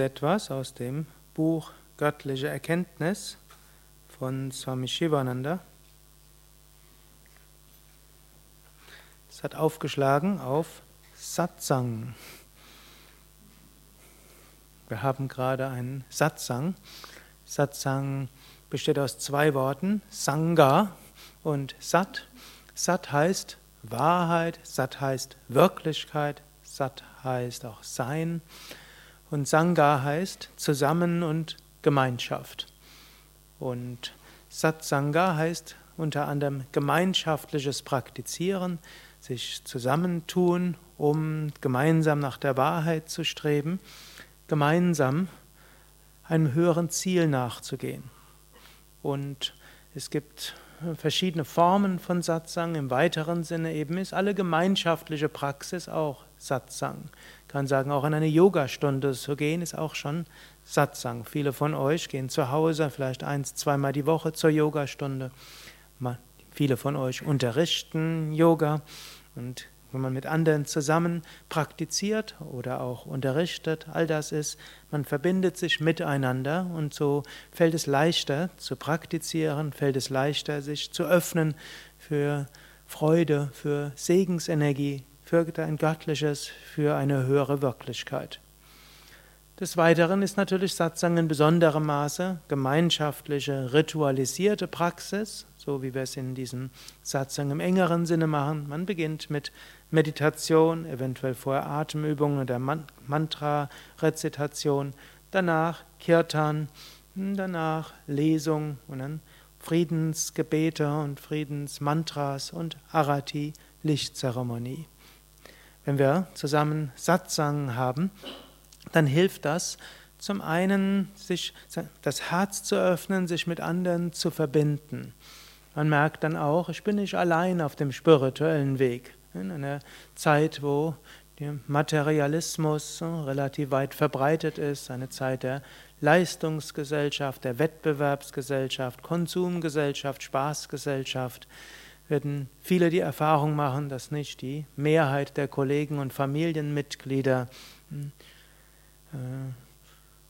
etwas aus dem Buch Göttliche Erkenntnis von Swami Shivananda. Es hat aufgeschlagen auf Satsang. Wir haben gerade einen Satsang. Satsang besteht aus zwei Worten, Sangha und Sat. Sat heißt Wahrheit, Sat heißt Wirklichkeit, Sat heißt auch Sein. Und Sangha heißt zusammen und Gemeinschaft. Und Satsanga heißt unter anderem gemeinschaftliches Praktizieren, sich zusammentun, um gemeinsam nach der Wahrheit zu streben, gemeinsam einem höheren Ziel nachzugehen. Und es gibt verschiedene Formen von Satsang. Im weiteren Sinne eben ist alle gemeinschaftliche Praxis auch Satsang. Ich kann sagen, auch in eine Yogastunde zu gehen, ist auch schon Satsang. Viele von euch gehen zu Hause vielleicht eins, zweimal die Woche zur Yogastunde. Viele von euch unterrichten Yoga und wenn man mit anderen zusammen praktiziert oder auch unterrichtet, all das ist, man verbindet sich miteinander und so fällt es leichter zu praktizieren, fällt es leichter, sich zu öffnen für Freude, für Segensenergie, für ein Göttliches, für eine höhere Wirklichkeit. Des Weiteren ist natürlich Satsang in besonderem Maße gemeinschaftliche, ritualisierte Praxis, so wie wir es in diesem Satsang im engeren Sinne machen. Man beginnt mit Meditation, eventuell vorher Atemübungen oder Mantra-Rezitation, danach Kirtan, danach Lesung und dann Friedensgebete und Friedensmantras und Arati, Lichtzeremonie. Wenn wir zusammen Satsang haben, dann hilft das zum einen, sich das Herz zu öffnen, sich mit anderen zu verbinden. Man merkt dann auch, ich bin nicht allein auf dem spirituellen Weg. In einer Zeit, wo der Materialismus relativ weit verbreitet ist, eine Zeit der Leistungsgesellschaft, der Wettbewerbsgesellschaft, Konsumgesellschaft, Spaßgesellschaft, werden viele die Erfahrung machen, dass nicht die Mehrheit der Kollegen und Familienmitglieder hm, äh,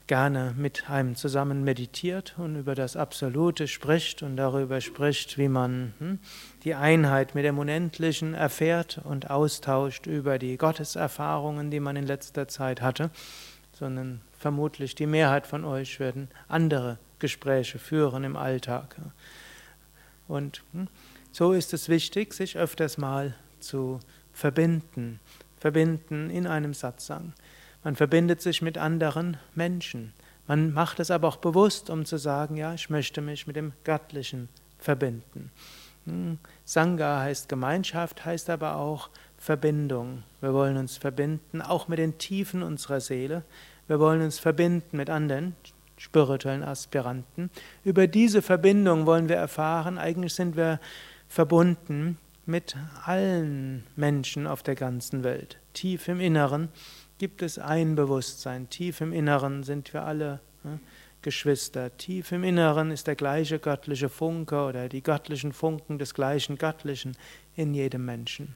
gerne mit einem zusammen meditiert und über das Absolute spricht und darüber spricht, wie man hm, die Einheit mit dem Unendlichen erfährt und austauscht über die Gotteserfahrungen, die man in letzter Zeit hatte, sondern vermutlich die Mehrheit von euch werden andere Gespräche führen im Alltag. Und hm, so ist es wichtig, sich öfters mal zu verbinden, verbinden in einem Satsang. Man verbindet sich mit anderen Menschen. Man macht es aber auch bewusst, um zu sagen, ja, ich möchte mich mit dem Göttlichen verbinden. Hm, Sangha heißt Gemeinschaft, heißt aber auch Verbindung. Wir wollen uns verbinden, auch mit den Tiefen unserer Seele. Wir wollen uns verbinden mit anderen spirituellen Aspiranten. Über diese Verbindung wollen wir erfahren, eigentlich sind wir verbunden mit allen Menschen auf der ganzen Welt. Tief im Inneren gibt es ein Bewusstsein. Tief im Inneren sind wir alle ne, Geschwister. Tief im Inneren ist der gleiche göttliche Funke oder die göttlichen Funken des gleichen Göttlichen in jedem Menschen.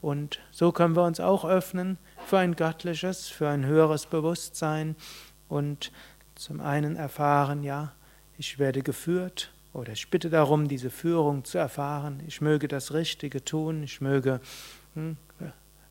Und so können wir uns auch öffnen für ein göttliches, für ein höheres Bewusstsein und zum einen erfahren, ja, ich werde geführt oder ich bitte darum, diese Führung zu erfahren. Ich möge das Richtige tun. Ich möge hm,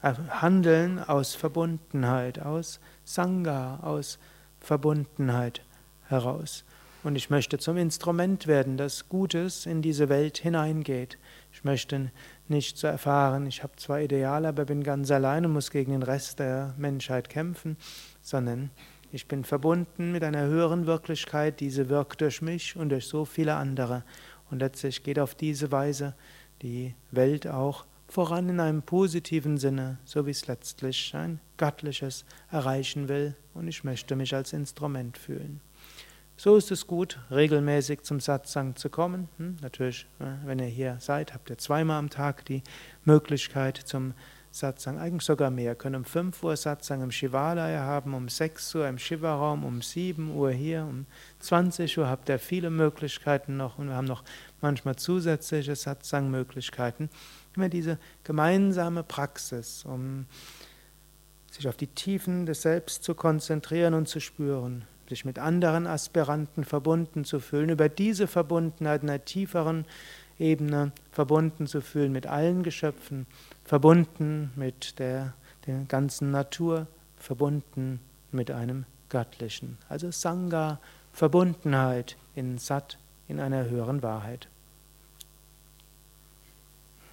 handeln aus Verbundenheit, aus Sangha, aus Verbundenheit heraus. Und ich möchte zum Instrument werden, das Gutes in diese Welt hineingeht. Ich möchte nicht zu erfahren, ich habe zwar Ideale, aber bin ganz allein und muss gegen den Rest der Menschheit kämpfen, sondern ich bin verbunden mit einer höheren Wirklichkeit, diese wirkt durch mich und durch so viele andere. Und letztlich geht auf diese Weise die Welt auch voran in einem positiven Sinne, so wie es letztlich ein göttliches erreichen will. Und ich möchte mich als Instrument fühlen. So ist es gut, regelmäßig zum Satsang zu kommen. Hm, natürlich, äh, wenn ihr hier seid, habt ihr zweimal am Tag die Möglichkeit zum Satsang, eigentlich sogar mehr, können um 5 Uhr Satsang im Shivalaya haben, um 6 Uhr im Shiva-Raum, um 7 Uhr hier, um 20 Uhr habt ihr viele Möglichkeiten noch und wir haben noch manchmal zusätzliche Satsang-Möglichkeiten. Immer diese gemeinsame Praxis, um sich auf die Tiefen des Selbst zu konzentrieren und zu spüren, sich mit anderen Aspiranten verbunden zu fühlen, über diese Verbundenheit in einer tieferen Ebene verbunden zu fühlen mit allen Geschöpfen, verbunden mit der, der ganzen Natur, verbunden mit einem Göttlichen. Also Sangha, Verbundenheit in Sat, in einer höheren Wahrheit.